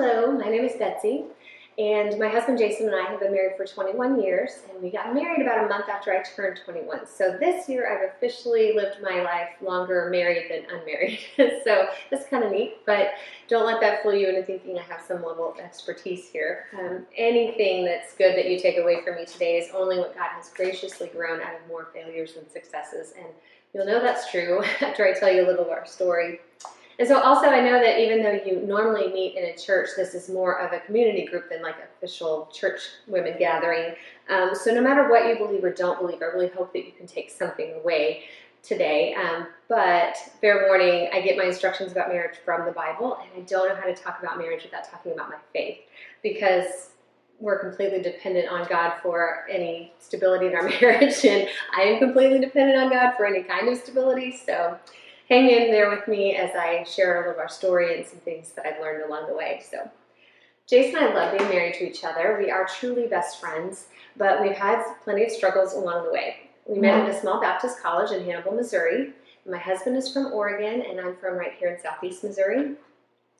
Hello, my name is Betsy, and my husband Jason and I have been married for 21 years, and we got married about a month after I turned 21. So this year I've officially lived my life longer married than unmarried. so that's kind of neat, but don't let that fool you into thinking I have some level of expertise here. Um, anything that's good that you take away from me today is only what God has graciously grown out of more failures than successes, and you'll know that's true after I tell you a little of our story. And so also I know that even though you normally meet in a church, this is more of a community group than like official church women gathering. Um, so no matter what you believe or don't believe, I really hope that you can take something away today. Um, but fair warning, I get my instructions about marriage from the Bible, and I don't know how to talk about marriage without talking about my faith because we're completely dependent on God for any stability in our marriage, and I am completely dependent on God for any kind of stability. So hang in there with me as I share a little of our story and some things that I've learned along the way. So, Jason and I love being married to each other. We are truly best friends, but we've had plenty of struggles along the way. We met at a small Baptist college in Hannibal, Missouri. My husband is from Oregon, and I'm from right here in southeast Missouri.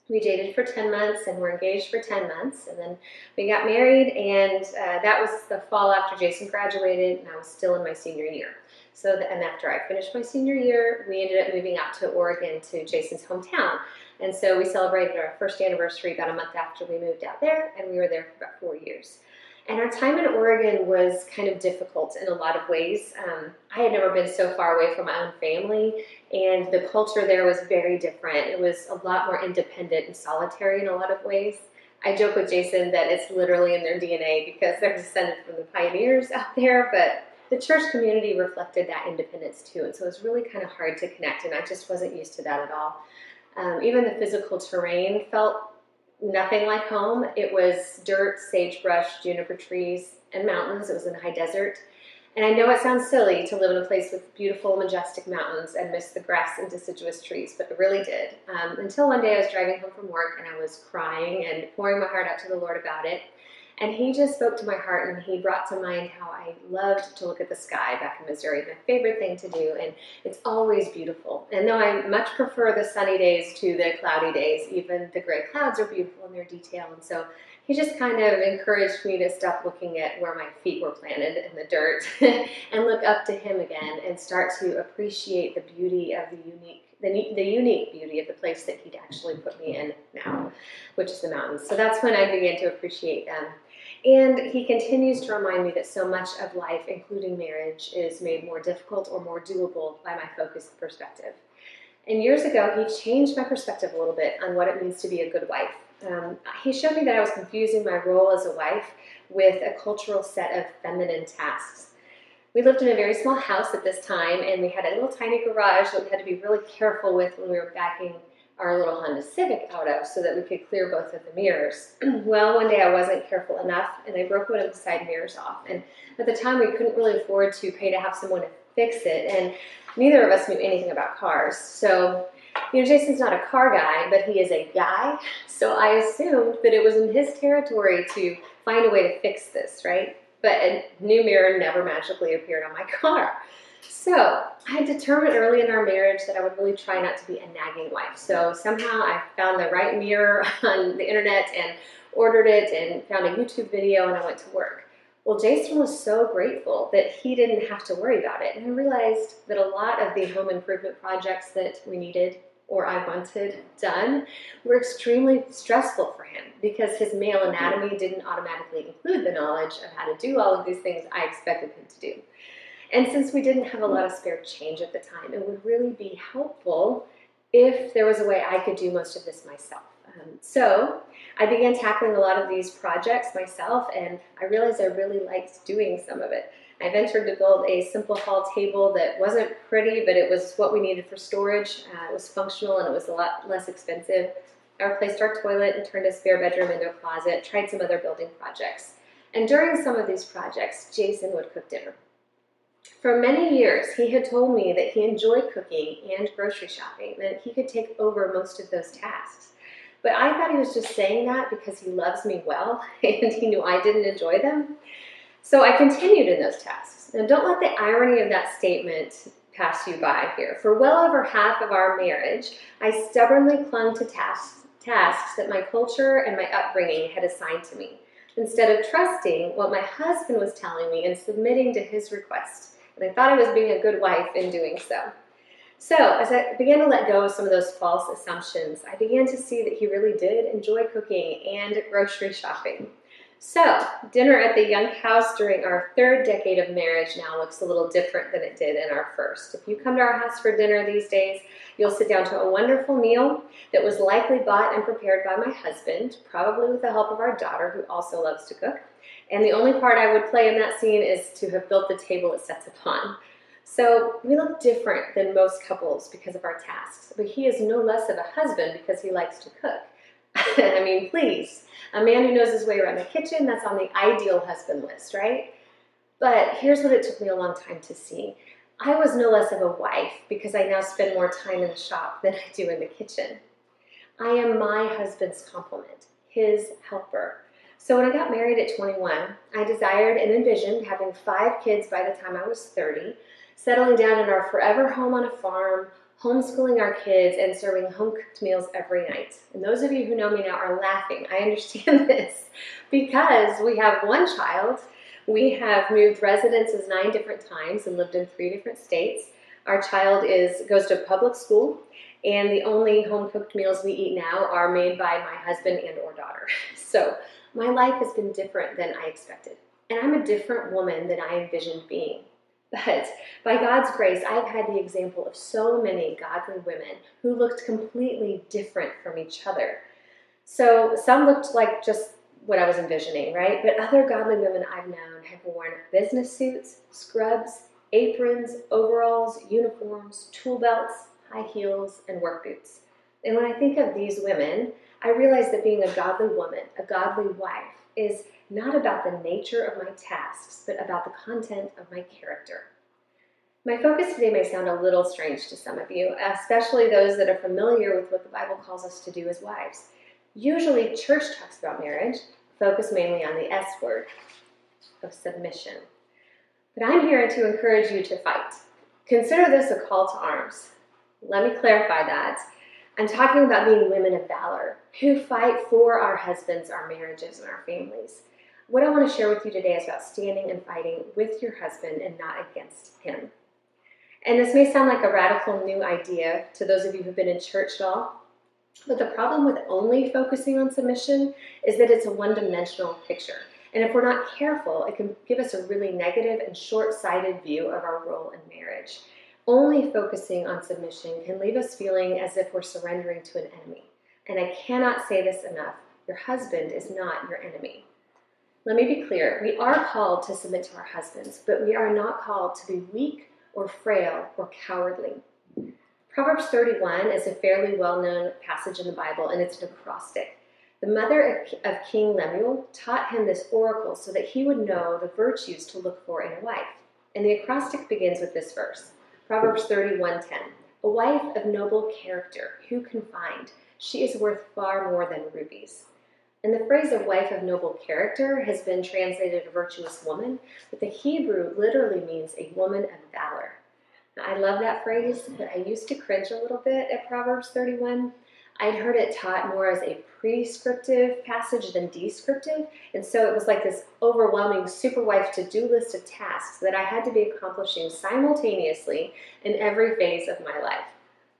We dated for 10 months and were engaged for 10 months, and then we got married, and uh, that was the fall after Jason graduated, and I was still in my senior year. So, the, and after I finished my senior year, we ended up moving out to Oregon to Jason's hometown. And so we celebrated our first anniversary about a month after we moved out there, and we were there for about four years. And our time in Oregon was kind of difficult in a lot of ways. Um, I had never been so far away from my own family, and the culture there was very different. It was a lot more independent and solitary in a lot of ways. I joke with Jason that it's literally in their DNA because they're descended from the pioneers out there, but the church community reflected that independence too. And so it was really kind of hard to connect, and I just wasn't used to that at all. Um, even the physical terrain felt nothing like home. It was dirt, sagebrush, juniper trees, and mountains. It was in a high desert. And I know it sounds silly to live in a place with beautiful, majestic mountains and miss the grass and deciduous trees, but it really did. Um, until one day I was driving home from work and I was crying and pouring my heart out to the Lord about it. And he just spoke to my heart and he brought to mind how I loved to look at the sky back in Missouri, my favorite thing to do. And it's always beautiful. And though I much prefer the sunny days to the cloudy days, even the gray clouds are beautiful in their detail. And so he just kind of encouraged me to stop looking at where my feet were planted in the dirt and look up to him again and start to appreciate the beauty of the unique the, the unique beauty of the place that he'd actually put me in now, which is the mountains. So that's when I began to appreciate them. And he continues to remind me that so much of life, including marriage, is made more difficult or more doable by my focused perspective. And years ago, he changed my perspective a little bit on what it means to be a good wife. Um, he showed me that I was confusing my role as a wife with a cultural set of feminine tasks. We lived in a very small house at this time, and we had a little tiny garage that we had to be really careful with when we were backing our little Honda Civic out of so that we could clear both of the mirrors. well, one day I wasn't careful enough and I broke one of the side mirrors off. And at the time, we couldn't really afford to pay to have someone fix it. And neither of us knew anything about cars. So, you know, Jason's not a car guy, but he is a guy. So I assumed that it was in his territory to find a way to fix this, right? But a new mirror never magically appeared on my car. So I had determined early in our marriage that I would really try not to be a nagging wife. So somehow I found the right mirror on the internet and ordered it and found a YouTube video and I went to work. Well, Jason was so grateful that he didn't have to worry about it. And I realized that a lot of the home improvement projects that we needed or I wanted done were extremely stressful for him because his male anatomy didn't automatically include the knowledge of how to do all of these things I expected him to do. And since we didn't have a lot of spare change at the time, it would really be helpful if there was a way I could do most of this myself. Um, so I began tackling a lot of these projects myself, and I realized I really liked doing some of it. I ventured to build a simple hall table that wasn't pretty, but it was what we needed for storage. Uh, it was functional and it was a lot less expensive. I replaced our toilet and turned a spare bedroom into a closet, tried some other building projects. And during some of these projects, Jason would cook dinner. For many years, he had told me that he enjoyed cooking and grocery shopping, that he could take over most of those tasks. But I thought he was just saying that because he loves me well and he knew I didn't enjoy them. So I continued in those tasks. Now, don't let the irony of that statement pass you by here. For well over half of our marriage, I stubbornly clung to tasks tasks that my culture and my upbringing had assigned to me, instead of trusting what my husband was telling me and submitting to his request. And I thought I was being a good wife in doing so. So, as I began to let go of some of those false assumptions, I began to see that he really did enjoy cooking and grocery shopping. So, dinner at the Young House during our third decade of marriage now looks a little different than it did in our first. If you come to our house for dinner these days, you'll sit down to a wonderful meal that was likely bought and prepared by my husband, probably with the help of our daughter, who also loves to cook. And the only part I would play in that scene is to have built the table it sets upon. So we look different than most couples because of our tasks, but he is no less of a husband because he likes to cook. I mean, please, a man who knows his way around the kitchen, that's on the ideal husband list, right? But here's what it took me a long time to see. I was no less of a wife because I now spend more time in the shop than I do in the kitchen. I am my husband's complement, his helper. So when I got married at 21, I desired and envisioned having five kids by the time I was 30, settling down in our forever home on a farm, homeschooling our kids, and serving home cooked meals every night. And those of you who know me now are laughing. I understand this because we have one child. We have moved residences nine different times and lived in three different states. Our child is goes to public school, and the only home cooked meals we eat now are made by my husband and or daughter. So my life has been different than I expected, and I'm a different woman than I envisioned being. But by God's grace, I've had the example of so many godly women who looked completely different from each other. So some looked like just what I was envisioning, right? But other godly women I've known have worn business suits, scrubs, aprons, overalls, uniforms, tool belts, high heels, and work boots. And when I think of these women, I realize that being a godly woman, a godly wife, is not about the nature of my tasks, but about the content of my character. My focus today may sound a little strange to some of you, especially those that are familiar with what the Bible calls us to do as wives. Usually, church talks about marriage, focus mainly on the S word of submission. But I'm here to encourage you to fight. Consider this a call to arms. Let me clarify that. I'm talking about being women of valor who fight for our husbands, our marriages, and our families. What I want to share with you today is about standing and fighting with your husband and not against him. And this may sound like a radical new idea to those of you who've been in church at all, but the problem with only focusing on submission is that it's a one dimensional picture. And if we're not careful, it can give us a really negative and short sighted view of our role in marriage. Only focusing on submission can leave us feeling as if we're surrendering to an enemy. And I cannot say this enough your husband is not your enemy. Let me be clear we are called to submit to our husbands, but we are not called to be weak or frail or cowardly. Proverbs 31 is a fairly well known passage in the Bible, and it's an acrostic. The mother of King Lemuel taught him this oracle so that he would know the virtues to look for in a wife. And the acrostic begins with this verse Proverbs 31:10. A wife of noble character, who can find? She is worth far more than rubies. And the phrase a wife of noble character has been translated a virtuous woman, but the Hebrew literally means a woman of valor. Now, I love that phrase, but I used to cringe a little bit at Proverbs 31. I'd heard it taught more as a prescriptive passage than descriptive, and so it was like this overwhelming super wife to do list of tasks that I had to be accomplishing simultaneously in every phase of my life.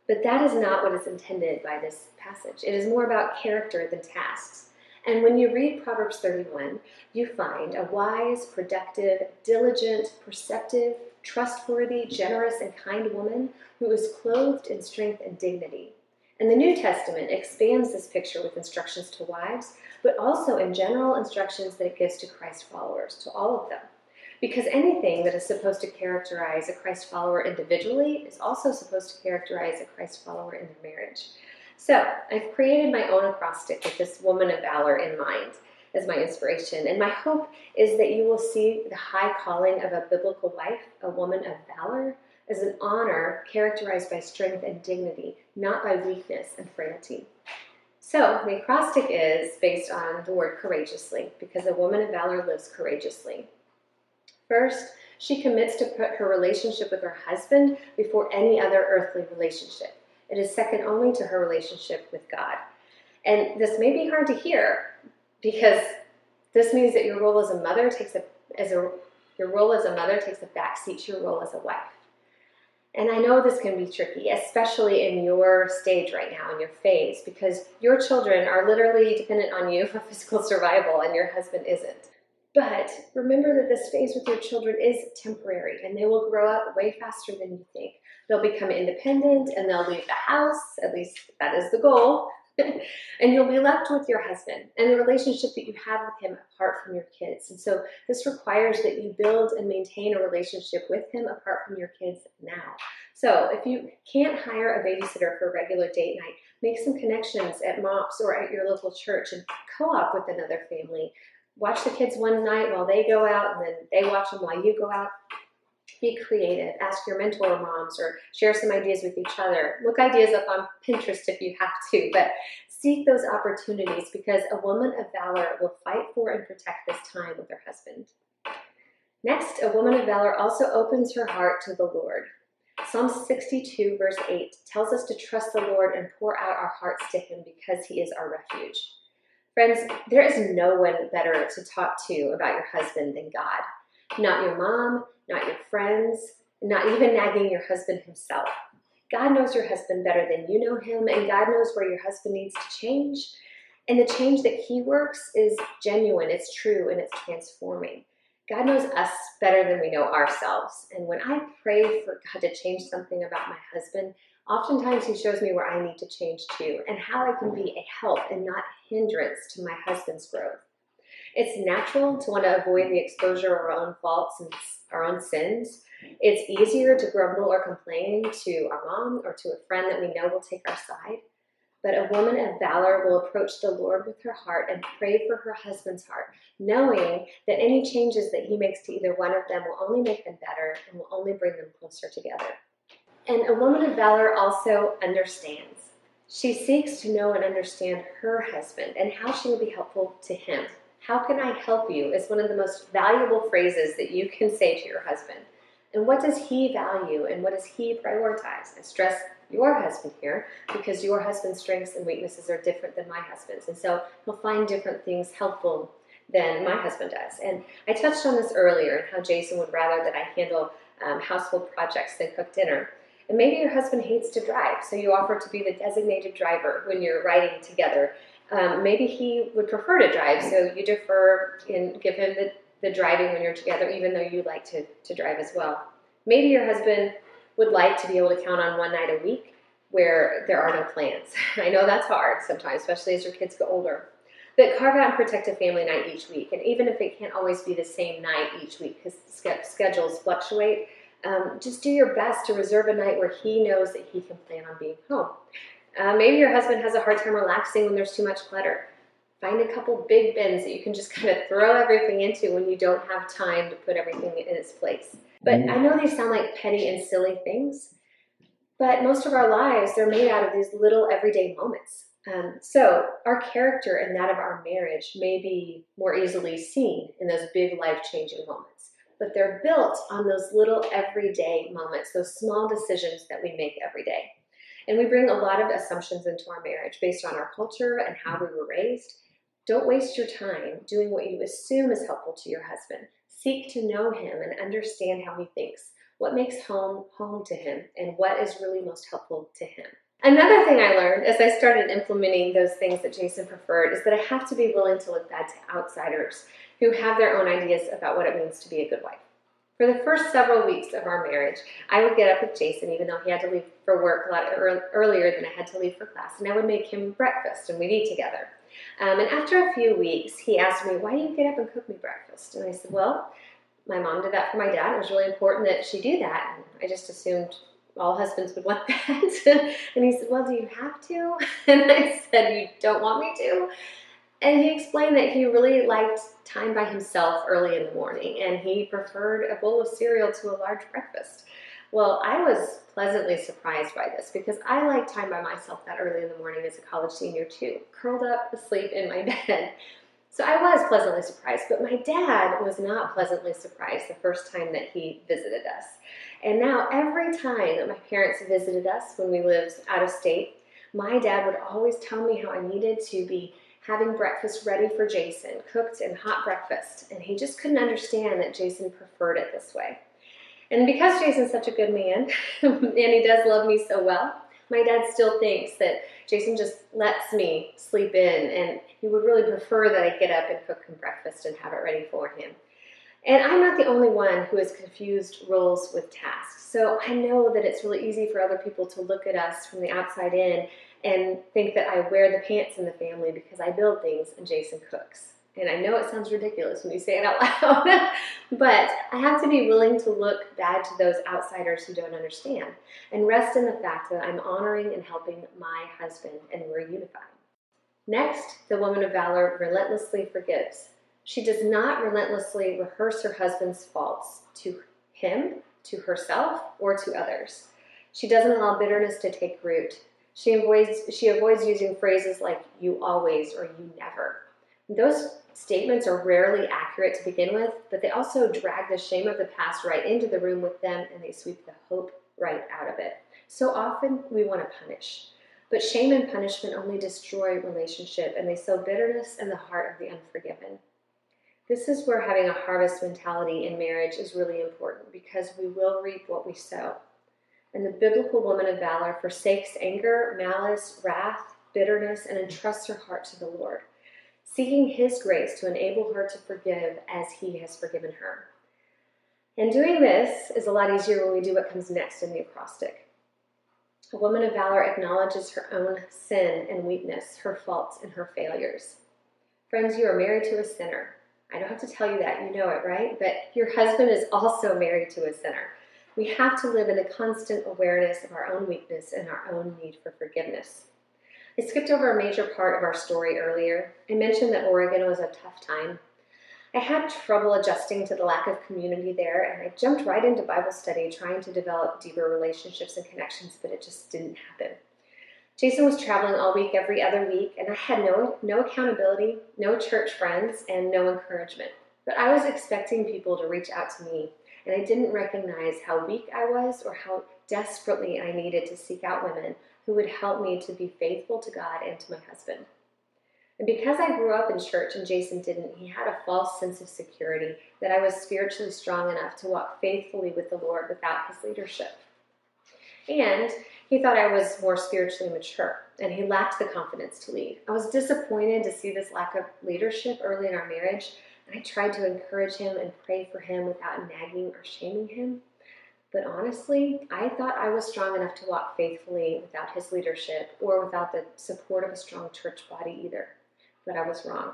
But that is not what is intended by this passage. It is more about character than tasks. And when you read Proverbs 31, you find a wise, productive, diligent, perceptive, trustworthy, generous, and kind woman who is clothed in strength and dignity. And the New Testament expands this picture with instructions to wives, but also in general instructions that it gives to Christ followers, to all of them. Because anything that is supposed to characterize a Christ follower individually is also supposed to characterize a Christ follower in their marriage. So I've created my own acrostic with this woman of valor in mind as my inspiration. And my hope is that you will see the high calling of a biblical wife, a woman of valor, as an honor characterized by strength and dignity, not by weakness and frailty. So the acrostic is based on the word courageously, because a woman of valor lives courageously. First, she commits to put her relationship with her husband before any other earthly relationship. It is second only to her relationship with God. And this may be hard to hear because this means that your role as a mother takes a as a your role as a mother takes a backseat to your role as a wife. And I know this can be tricky, especially in your stage right now, in your phase, because your children are literally dependent on you for physical survival and your husband isn't. But remember that this phase with your children is temporary and they will grow up way faster than you think. They'll become independent and they'll leave the house, at least that is the goal, and you'll be left with your husband and the relationship that you have with him apart from your kids. And so this requires that you build and maintain a relationship with him apart from your kids now. So if you can't hire a babysitter for a regular date night, make some connections at MOPS or at your local church and co-op with another family. Watch the kids one night while they go out and then they watch them while you go out. Be creative. Ask your mentor moms or share some ideas with each other. Look ideas up on Pinterest if you have to, but seek those opportunities because a woman of valor will fight for and protect this time with her husband. Next, a woman of valor also opens her heart to the Lord. Psalm 62, verse 8, tells us to trust the Lord and pour out our hearts to Him because He is our refuge. Friends, there is no one better to talk to about your husband than God. Not your mom, not your friends, not even nagging your husband himself. God knows your husband better than you know him, and God knows where your husband needs to change. And the change that he works is genuine, it's true, and it's transforming. God knows us better than we know ourselves. And when I pray for God to change something about my husband, oftentimes he shows me where I need to change too, and how I can be a help and not hindrance to my husband's growth. It's natural to want to avoid the exposure of our own faults and our own sins. It's easier to grumble or complain to our mom or to a friend that we know will take our side. But a woman of valor will approach the Lord with her heart and pray for her husband's heart, knowing that any changes that he makes to either one of them will only make them better and will only bring them closer together. And a woman of valor also understands. She seeks to know and understand her husband and how she will be helpful to him. How can I help you is one of the most valuable phrases that you can say to your husband. And what does he value and what does he prioritize? I stress your husband here because your husband's strengths and weaknesses are different than my husband's. And so he'll find different things helpful than my husband does. And I touched on this earlier and how Jason would rather that I handle um, household projects than cook dinner. And maybe your husband hates to drive, so you offer to be the designated driver when you're riding together um, maybe he would prefer to drive, so you defer and give him the, the driving when you're together, even though you like to, to drive as well. Maybe your husband would like to be able to count on one night a week where there are no plans. I know that's hard sometimes, especially as your kids get older. But carve out and protect a family night each week. And even if it can't always be the same night each week because schedules fluctuate, um, just do your best to reserve a night where he knows that he can plan on being home. Uh, maybe your husband has a hard time relaxing when there's too much clutter. Find a couple big bins that you can just kind of throw everything into when you don't have time to put everything in its place. But I know they sound like petty and silly things, but most of our lives, they're made out of these little everyday moments. Um, so our character and that of our marriage may be more easily seen in those big life changing moments, but they're built on those little everyday moments, those small decisions that we make every day. And we bring a lot of assumptions into our marriage based on our culture and how we were raised. Don't waste your time doing what you assume is helpful to your husband. Seek to know him and understand how he thinks, what makes home home to him, and what is really most helpful to him. Another thing I learned as I started implementing those things that Jason preferred is that I have to be willing to look bad to outsiders who have their own ideas about what it means to be a good wife. For the first several weeks of our marriage, I would get up with Jason, even though he had to leave for work a lot earlier than I had to leave for class, and I would make him breakfast and we'd eat together. Um, and after a few weeks, he asked me, Why do you get up and cook me breakfast? And I said, Well, my mom did that for my dad. It was really important that she do that. And I just assumed all husbands would want that. and he said, Well, do you have to? And I said, You don't want me to? And he explained that he really liked time by himself early in the morning and he preferred a bowl of cereal to a large breakfast. Well, I was pleasantly surprised by this because I like time by myself that early in the morning as a college senior too, curled up asleep in my bed. So I was pleasantly surprised, but my dad was not pleasantly surprised the first time that he visited us. And now every time that my parents visited us when we lived out of state, My dad would always tell me how I needed to be having breakfast ready for Jason, cooked and hot breakfast, and he just couldn't understand that Jason preferred it this way. And because Jason's such a good man and he does love me so well, my dad still thinks that Jason just lets me sleep in and he would really prefer that I get up and cook him breakfast and have it ready for him. And I'm not the only one who has confused roles with tasks. So I know that it's really easy for other people to look at us from the outside in and think that I wear the pants in the family because I build things and Jason cooks. And I know it sounds ridiculous when you say it out loud, but I have to be willing to look bad to those outsiders who don't understand and rest in the fact that I'm honoring and helping my husband and we're unified. Next, the woman of valor relentlessly forgives. She does not relentlessly rehearse her husband's faults to him, to herself, or to others. She doesn't allow bitterness to take root. She avoids, she avoids using phrases like you always or you never. Those statements are rarely accurate to begin with, but they also drag the shame of the past right into the room with them and they sweep the hope right out of it. So often we want to punish, but shame and punishment only destroy relationship and they sow bitterness in the heart of the unforgiven. This is where having a harvest mentality in marriage is really important because we will reap what we sow. And the biblical woman of valor forsakes anger, malice, wrath, bitterness, and entrusts her heart to the Lord seeking His grace to enable her to forgive as He has forgiven her. And doing this is a lot easier when we do what comes next in the acrostic. A woman of valor acknowledges her own sin and weakness, her faults and her failures. Friends, you are married to a sinner. I don't have to tell you that, you know it, right? But your husband is also married to a sinner. We have to live in a constant awareness of our own weakness and our own need for forgiveness. I skipped over a major part of our story earlier. I mentioned that Oregon was a tough time. I had trouble adjusting to the lack of community there, and I jumped right into Bible study trying to develop deeper relationships and connections, but it just didn't happen. Jason was traveling all week, every other week, and I had no, no accountability, no church friends, and no encouragement. But I was expecting people to reach out to me, and I didn't recognize how weak I was or how desperately I needed to seek out women who would help me to be faithful to God and to my husband. And because I grew up in church and Jason didn't, he had a false sense of security that I was spiritually strong enough to walk faithfully with the Lord without his leadership. And he thought I was more spiritually mature and he lacked the confidence to lead. I was disappointed to see this lack of leadership early in our marriage, and I tried to encourage him and pray for him without nagging or shaming him. But honestly, I thought I was strong enough to walk faithfully without his leadership or without the support of a strong church body either. But I was wrong.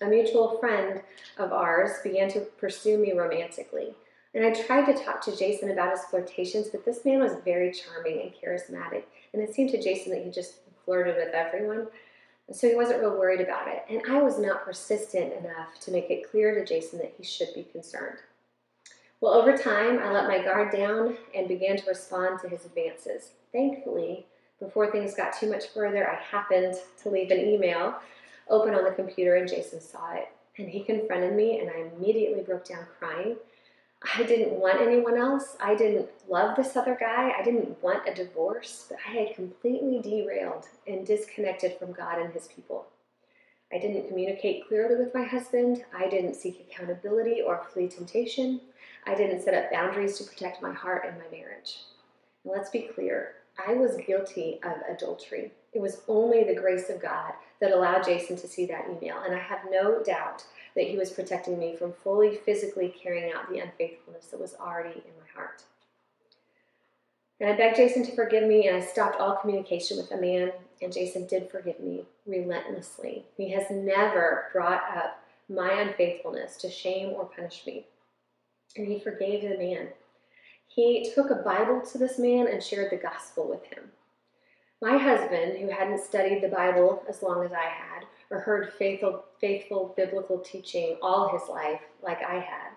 A mutual friend of ours began to pursue me romantically. And I tried to talk to Jason about his flirtations, but this man was very charming and charismatic. And it seemed to Jason that he just flirted with everyone. So he wasn't real worried about it. And I was not persistent enough to make it clear to Jason that he should be concerned. Well, over time, I let my guard down and began to respond to his advances. Thankfully, before things got too much further, I happened to leave an email open on the computer and Jason saw it. And he confronted me, and I immediately broke down crying. I didn't want anyone else. I didn't love this other guy. I didn't want a divorce, but I had completely derailed and disconnected from God and his people. I didn't communicate clearly with my husband. I didn't seek accountability or flee temptation. I didn't set up boundaries to protect my heart and my marriage. And let's be clear I was guilty of adultery. It was only the grace of God that allowed Jason to see that email, and I have no doubt that he was protecting me from fully physically carrying out the unfaithfulness that was already in my heart. And I begged Jason to forgive me, and I stopped all communication with the man, and Jason did forgive me relentlessly. He has never brought up my unfaithfulness to shame or punish me and he forgave the man. He took a Bible to this man and shared the gospel with him. My husband, who hadn't studied the Bible as long as I had, or heard faithful, faithful biblical teaching all his life like I had,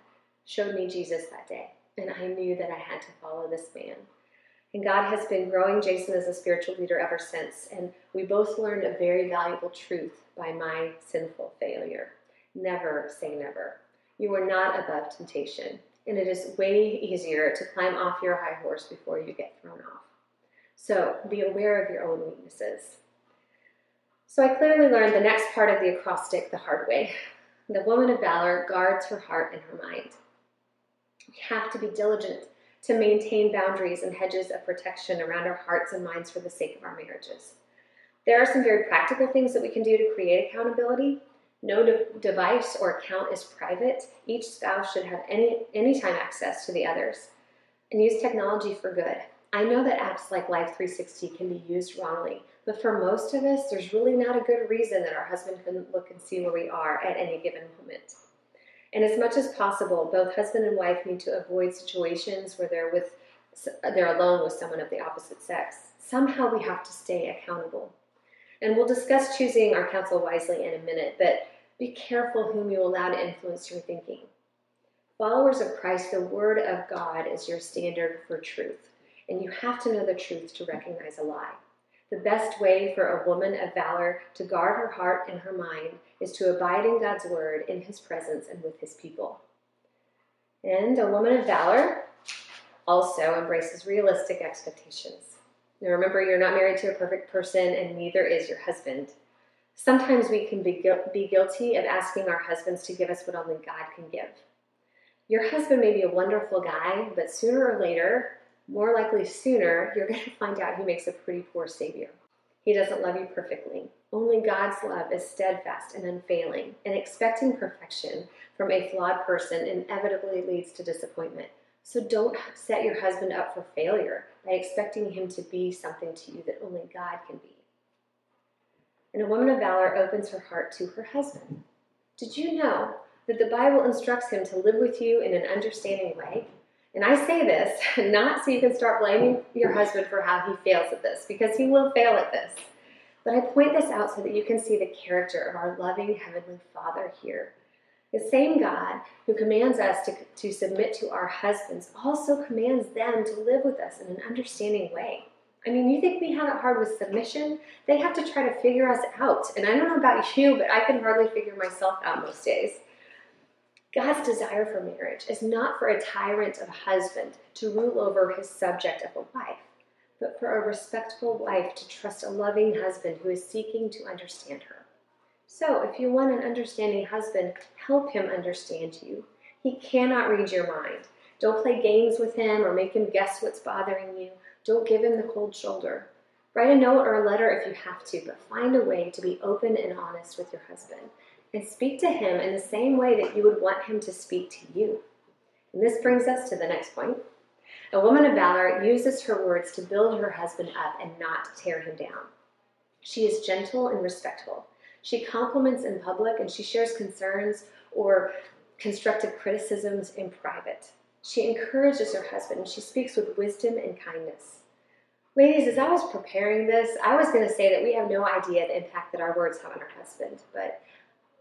showed me Jesus that day, and I knew that I had to follow this man. And God has been growing Jason as a spiritual leader ever since, and we both learned a very valuable truth by my sinful failure. Never say never. You are not above temptation, and it is way easier to climb off your high horse before you get thrown off. So be aware of your own weaknesses. So I clearly learned the next part of the acrostic the hard way. The woman of valor guards her heart and her mind. We have to be diligent to maintain boundaries and hedges of protection around our hearts and minds for the sake of our marriages. There are some very practical things that we can do to create accountability. No de- device or account is private. Each spouse should have any anytime access to the others. And use technology for good. I know that apps like Life 360 can be used wrongly, but for most of us, there's really not a good reason that our husband couldn't look and see where we are at any given moment. And as much as possible, both husband and wife need to avoid situations where they're with they're alone with someone of the opposite sex. Somehow we have to stay accountable. And we'll discuss choosing our counsel wisely in a minute, but be careful whom you allow to influence your thinking. Followers of Christ, the Word of God is your standard for truth, and you have to know the truth to recognize a lie. The best way for a woman of valor to guard her heart and her mind is to abide in God's word, in his presence, and with his people. And a woman of valor also embraces realistic expectations. Now remember, you're not married to a perfect person, and neither is your husband. Sometimes we can be, be guilty of asking our husbands to give us what only God can give. Your husband may be a wonderful guy, but sooner or later, more likely sooner, you're going to find out he makes a pretty poor Savior. He doesn't love you perfectly. Only God's love is steadfast and unfailing, and expecting perfection from a flawed person inevitably leads to disappointment. So don't set your husband up for failure by expecting him to be something to you that only God can be. And a woman of valor opens her heart to her husband. Did you know that the Bible instructs him to live with you in an understanding way? And I say this not so you can start blaming your husband for how he fails at this, because he will fail at this. But I point this out so that you can see the character of our loving Heavenly Father here. The same God who commands us to, to submit to our husbands also commands them to live with us in an understanding way. I mean, you think we have it hard with submission? They have to try to figure us out. And I don't know about you, but I can hardly figure myself out most days. God's desire for marriage is not for a tyrant of a husband to rule over his subject of a wife, but for a respectful wife to trust a loving husband who is seeking to understand her. So, if you want an understanding husband, help him understand you. He cannot read your mind. Don't play games with him or make him guess what's bothering you. Don't give him the cold shoulder. Write a note or a letter if you have to, but find a way to be open and honest with your husband and speak to him in the same way that you would want him to speak to you. And this brings us to the next point. A woman of valor uses her words to build her husband up and not tear him down. She is gentle and respectful. She compliments in public and she shares concerns or constructive criticisms in private. She encourages her husband and she speaks with wisdom and kindness. Ladies, as I was preparing this, I was going to say that we have no idea the impact that our words have on our husband, but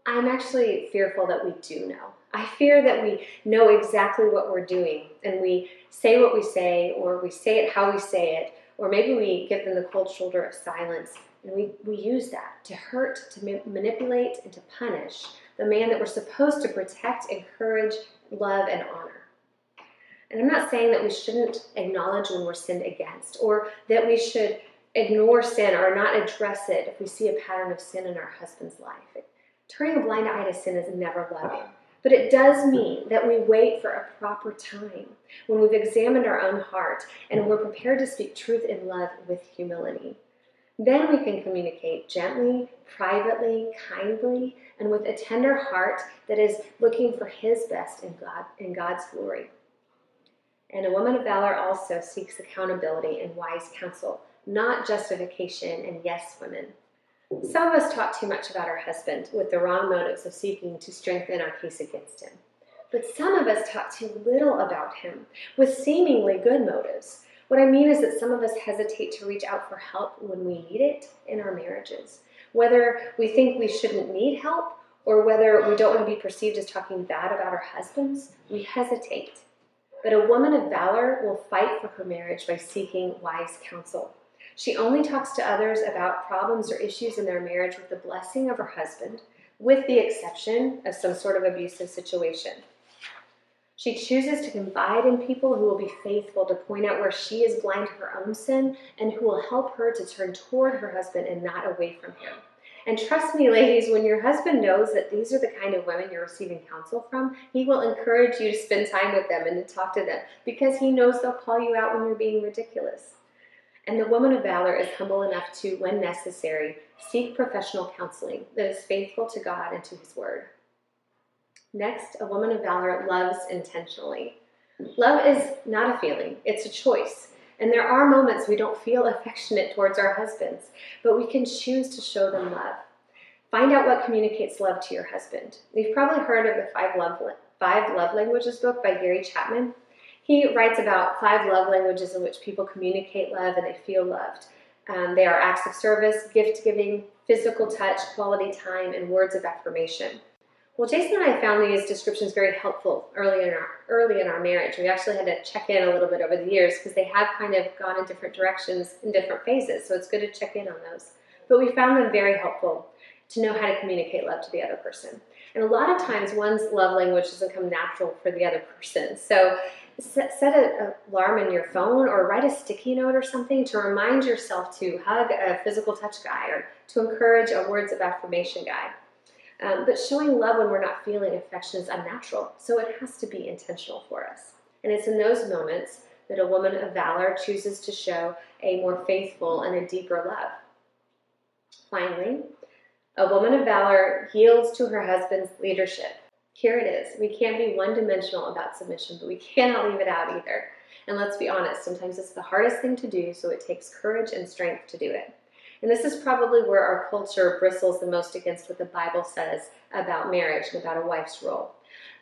I'm actually fearful that we do know. I fear that we know exactly what we're doing and we say what we say, or we say it how we say it, or maybe we give them the cold shoulder of silence and we, we use that to hurt, to ma- manipulate, and to punish the man that we're supposed to protect, encourage, love, and honor. And I'm not saying that we shouldn't acknowledge when we're sinned against, or that we should ignore sin or not address it if we see a pattern of sin in our husband's life. Turning a blind eye to sin is never loving. But it does mean that we wait for a proper time when we've examined our own heart and we're prepared to speak truth in love with humility. Then we can communicate gently, privately, kindly, and with a tender heart that is looking for his best in God in God's glory. And a woman of valor also seeks accountability and wise counsel, not justification and yes women. Some of us talk too much about our husband with the wrong motives of seeking to strengthen our case against him. But some of us talk too little about him with seemingly good motives. What I mean is that some of us hesitate to reach out for help when we need it in our marriages. Whether we think we shouldn't need help or whether we don't want to be perceived as talking bad about our husbands, we hesitate. But a woman of valor will fight for her marriage by seeking wise counsel. She only talks to others about problems or issues in their marriage with the blessing of her husband, with the exception of some sort of abusive situation. She chooses to confide in people who will be faithful to point out where she is blind to her own sin and who will help her to turn toward her husband and not away from him. And trust me, ladies, when your husband knows that these are the kind of women you're receiving counsel from, he will encourage you to spend time with them and to talk to them because he knows they'll call you out when you're being ridiculous. And the woman of valor is humble enough to, when necessary, seek professional counseling that is faithful to God and to his word. Next, a woman of valor loves intentionally. Love is not a feeling, it's a choice. And there are moments we don't feel affectionate towards our husbands, but we can choose to show them love. Find out what communicates love to your husband. You've probably heard of the Five Love, Five love Languages book by Gary Chapman. He writes about five love languages in which people communicate love and they feel loved. Um, they are acts of service, gift giving, physical touch, quality time, and words of affirmation. Well, Jason and I found these descriptions very helpful early in our early in our marriage. We actually had to check in a little bit over the years because they have kind of gone in different directions in different phases. So it's good to check in on those. But we found them very helpful to know how to communicate love to the other person. And a lot of times, one's love language doesn't come natural for the other person. So set, set an alarm in your phone or write a sticky note or something to remind yourself to hug a physical touch guy or to encourage a words of affirmation guy. Um, but showing love when we're not feeling affection is unnatural, so it has to be intentional for us. And it's in those moments that a woman of valor chooses to show a more faithful and a deeper love. Finally, a woman of valor yields to her husband's leadership. Here it is. We can't be one dimensional about submission, but we cannot leave it out either. And let's be honest, sometimes it's the hardest thing to do, so it takes courage and strength to do it. And this is probably where our culture bristles the most against what the Bible says about marriage and about a wife's role.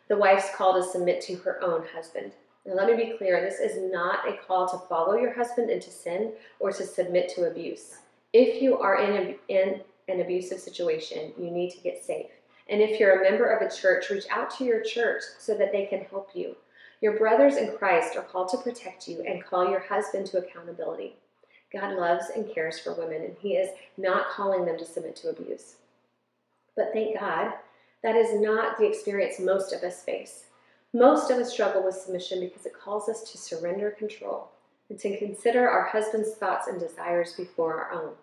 The wife's call to submit to her own husband. Now, let me be clear this is not a call to follow your husband into sin or to submit to abuse. If you are in, a, in an abusive situation, you need to get safe. And if you're a member of a church, reach out to your church so that they can help you. Your brothers in Christ are called to protect you and call your husband to accountability. God loves and cares for women, and He is not calling them to submit to abuse. But thank God, that is not the experience most of us face. Most of us struggle with submission because it calls us to surrender control and to consider our husband's thoughts and desires before our own.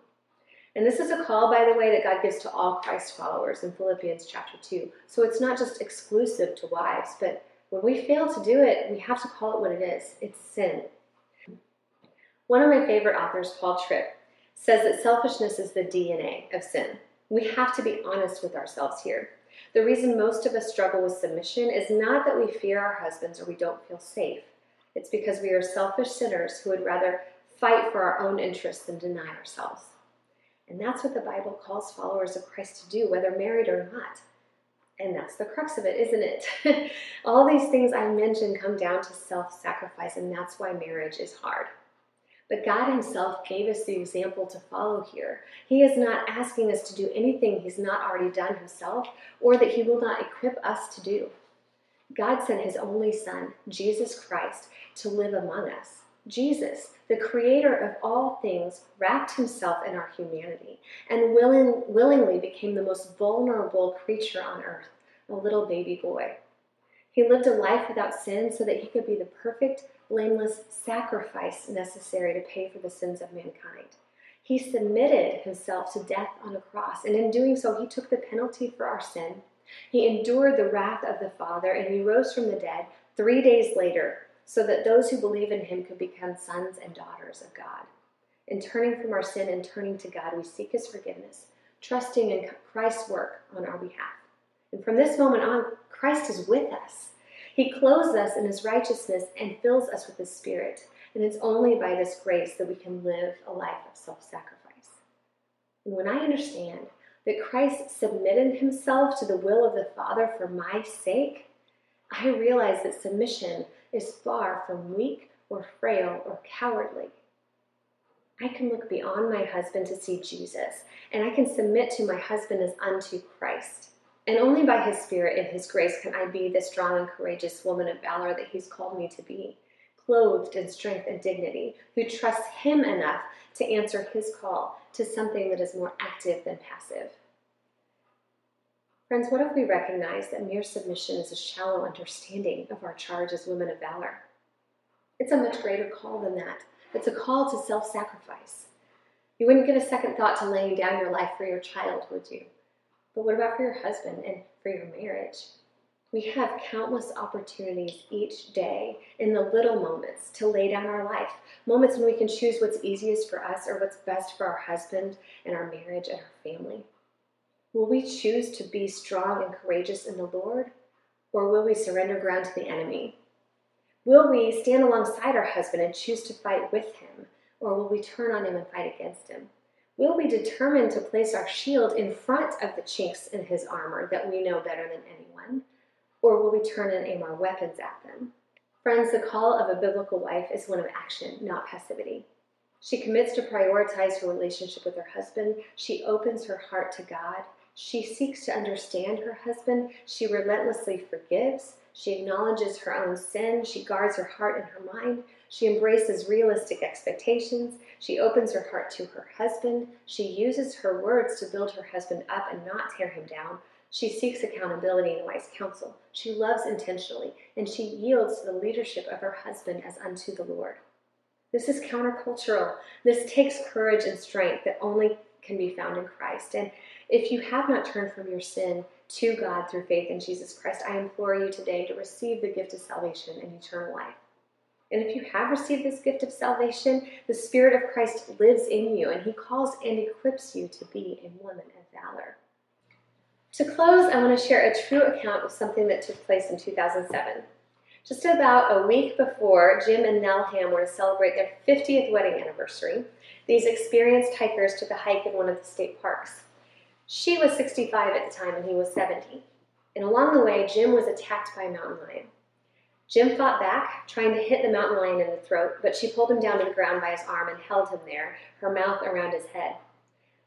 And this is a call, by the way, that God gives to all Christ followers in Philippians chapter 2. So it's not just exclusive to wives, but when we fail to do it, we have to call it what it is it's sin. One of my favorite authors, Paul Tripp, says that selfishness is the DNA of sin. We have to be honest with ourselves here. The reason most of us struggle with submission is not that we fear our husbands or we don't feel safe. It's because we are selfish sinners who would rather fight for our own interests than deny ourselves. And that's what the Bible calls followers of Christ to do, whether married or not. And that's the crux of it, isn't it? All these things I mentioned come down to self sacrifice, and that's why marriage is hard. But God Himself gave us the example to follow here. He is not asking us to do anything He's not already done Himself or that He will not equip us to do. God sent His only Son, Jesus Christ, to live among us. Jesus, the creator of all things, wrapped himself in our humanity and willing, willingly became the most vulnerable creature on earth, a little baby boy. He lived a life without sin so that he could be the perfect blameless sacrifice necessary to pay for the sins of mankind. He submitted himself to death on a cross, and in doing so, he took the penalty for our sin. He endured the wrath of the Father, and he rose from the dead three days later so that those who believe in him could become sons and daughters of God. In turning from our sin and turning to God, we seek his forgiveness, trusting in Christ's work on our behalf. And from this moment on, Christ is with us. He clothes us in his righteousness and fills us with his spirit. And it's only by this grace that we can live a life of self sacrifice. And when I understand that Christ submitted himself to the will of the Father for my sake, I realize that submission is far from weak or frail or cowardly. I can look beyond my husband to see Jesus, and I can submit to my husband as unto Christ. And only by His Spirit and His grace can I be the strong and courageous woman of valor that He's called me to be, clothed in strength and dignity, who trusts Him enough to answer His call to something that is more active than passive. Friends, what if we recognize that mere submission is a shallow understanding of our charge as women of valor? It's a much greater call than that. It's a call to self sacrifice. You wouldn't give a second thought to laying down your life for your child, would you? But what about for your husband and for your marriage? We have countless opportunities each day in the little moments to lay down our life. Moments when we can choose what's easiest for us or what's best for our husband and our marriage and our family. Will we choose to be strong and courageous in the Lord, or will we surrender ground to the enemy? Will we stand alongside our husband and choose to fight with him, or will we turn on him and fight against him? Will we determine to place our shield in front of the chinks in his armor that we know better than anyone? or will we turn and aim our weapons at them? Friends, the call of a biblical wife is one of action, not passivity. She commits to prioritize her relationship with her husband. She opens her heart to God. She seeks to understand her husband. She relentlessly forgives. She acknowledges her own sin. She guards her heart and her mind. She embraces realistic expectations. She opens her heart to her husband. She uses her words to build her husband up and not tear him down. She seeks accountability and wise counsel. She loves intentionally, and she yields to the leadership of her husband as unto the Lord. This is countercultural. This takes courage and strength that only can be found in Christ. And if you have not turned from your sin to God through faith in Jesus Christ, I implore you today to receive the gift of salvation and eternal life. And if you have received this gift of salvation, the Spirit of Christ lives in you, and He calls and equips you to be a woman of valor. To close, I want to share a true account of something that took place in 2007. Just about a week before Jim and Nell Hamm were to celebrate their 50th wedding anniversary, these experienced hikers took a hike in one of the state parks. She was 65 at the time and he was 70. And along the way, Jim was attacked by a mountain lion. Jim fought back, trying to hit the mountain lion in the throat, but she pulled him down to the ground by his arm and held him there, her mouth around his head.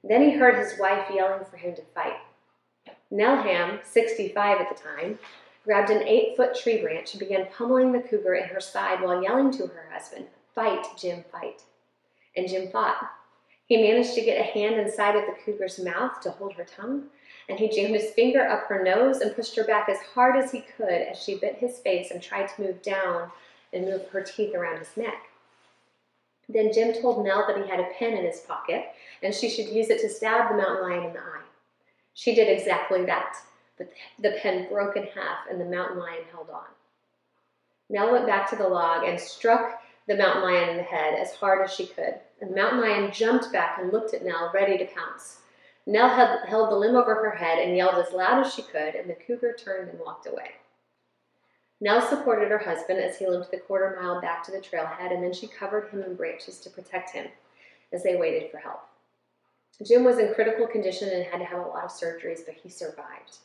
Then he heard his wife yelling for him to fight. Nell Hamm, 65 at the time, grabbed an eight foot tree branch and began pummeling the cougar in her side while yelling to her husband, Fight, Jim, fight. And Jim fought. He managed to get a hand inside of the cougar's mouth to hold her tongue, and he jammed his finger up her nose and pushed her back as hard as he could as she bit his face and tried to move down and move her teeth around his neck. Then Jim told Nell that he had a pen in his pocket and she should use it to stab the mountain lion in the eye. She did exactly that, but the pen broke in half and the mountain lion held on. Nell went back to the log and struck the mountain lion in the head as hard as she could. And the mountain lion jumped back and looked at Nell, ready to pounce. Nell held the limb over her head and yelled as loud as she could, and the cougar turned and walked away. Nell supported her husband as he limped the quarter mile back to the trailhead, and then she covered him in branches to protect him as they waited for help. Jim was in critical condition and had to have a lot of surgeries, but he survived.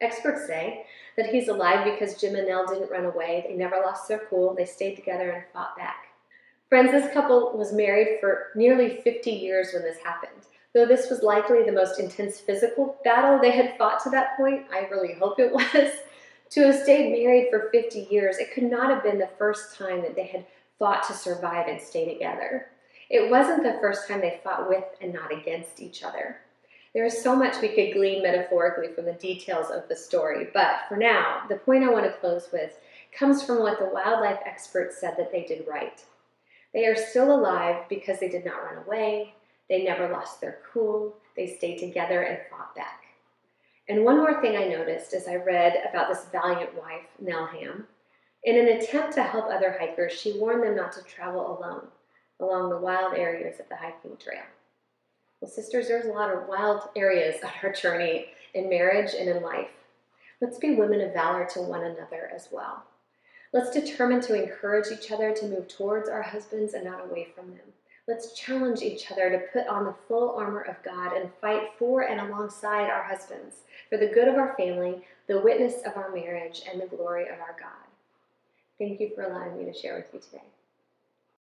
Experts say that he's alive because Jim and Nell didn't run away. They never lost their cool. They stayed together and fought back. Friends, this couple was married for nearly 50 years when this happened. Though this was likely the most intense physical battle they had fought to that point, I really hope it was. to have stayed married for 50 years, it could not have been the first time that they had fought to survive and stay together. It wasn't the first time they fought with and not against each other. There is so much we could glean metaphorically from the details of the story, but for now, the point I want to close with comes from what the wildlife experts said that they did right. They are still alive because they did not run away, they never lost their cool, they stayed together and fought back. And one more thing I noticed as I read about this valiant wife, Nell Hamm. In an attempt to help other hikers, she warned them not to travel alone along the wild areas of the hiking trail. Well, sisters, there's a lot of wild areas on our journey in marriage and in life. Let's be women of valor to one another as well. Let's determine to encourage each other to move towards our husbands and not away from them. Let's challenge each other to put on the full armor of God and fight for and alongside our husbands for the good of our family, the witness of our marriage, and the glory of our God. Thank you for allowing me to share with you today.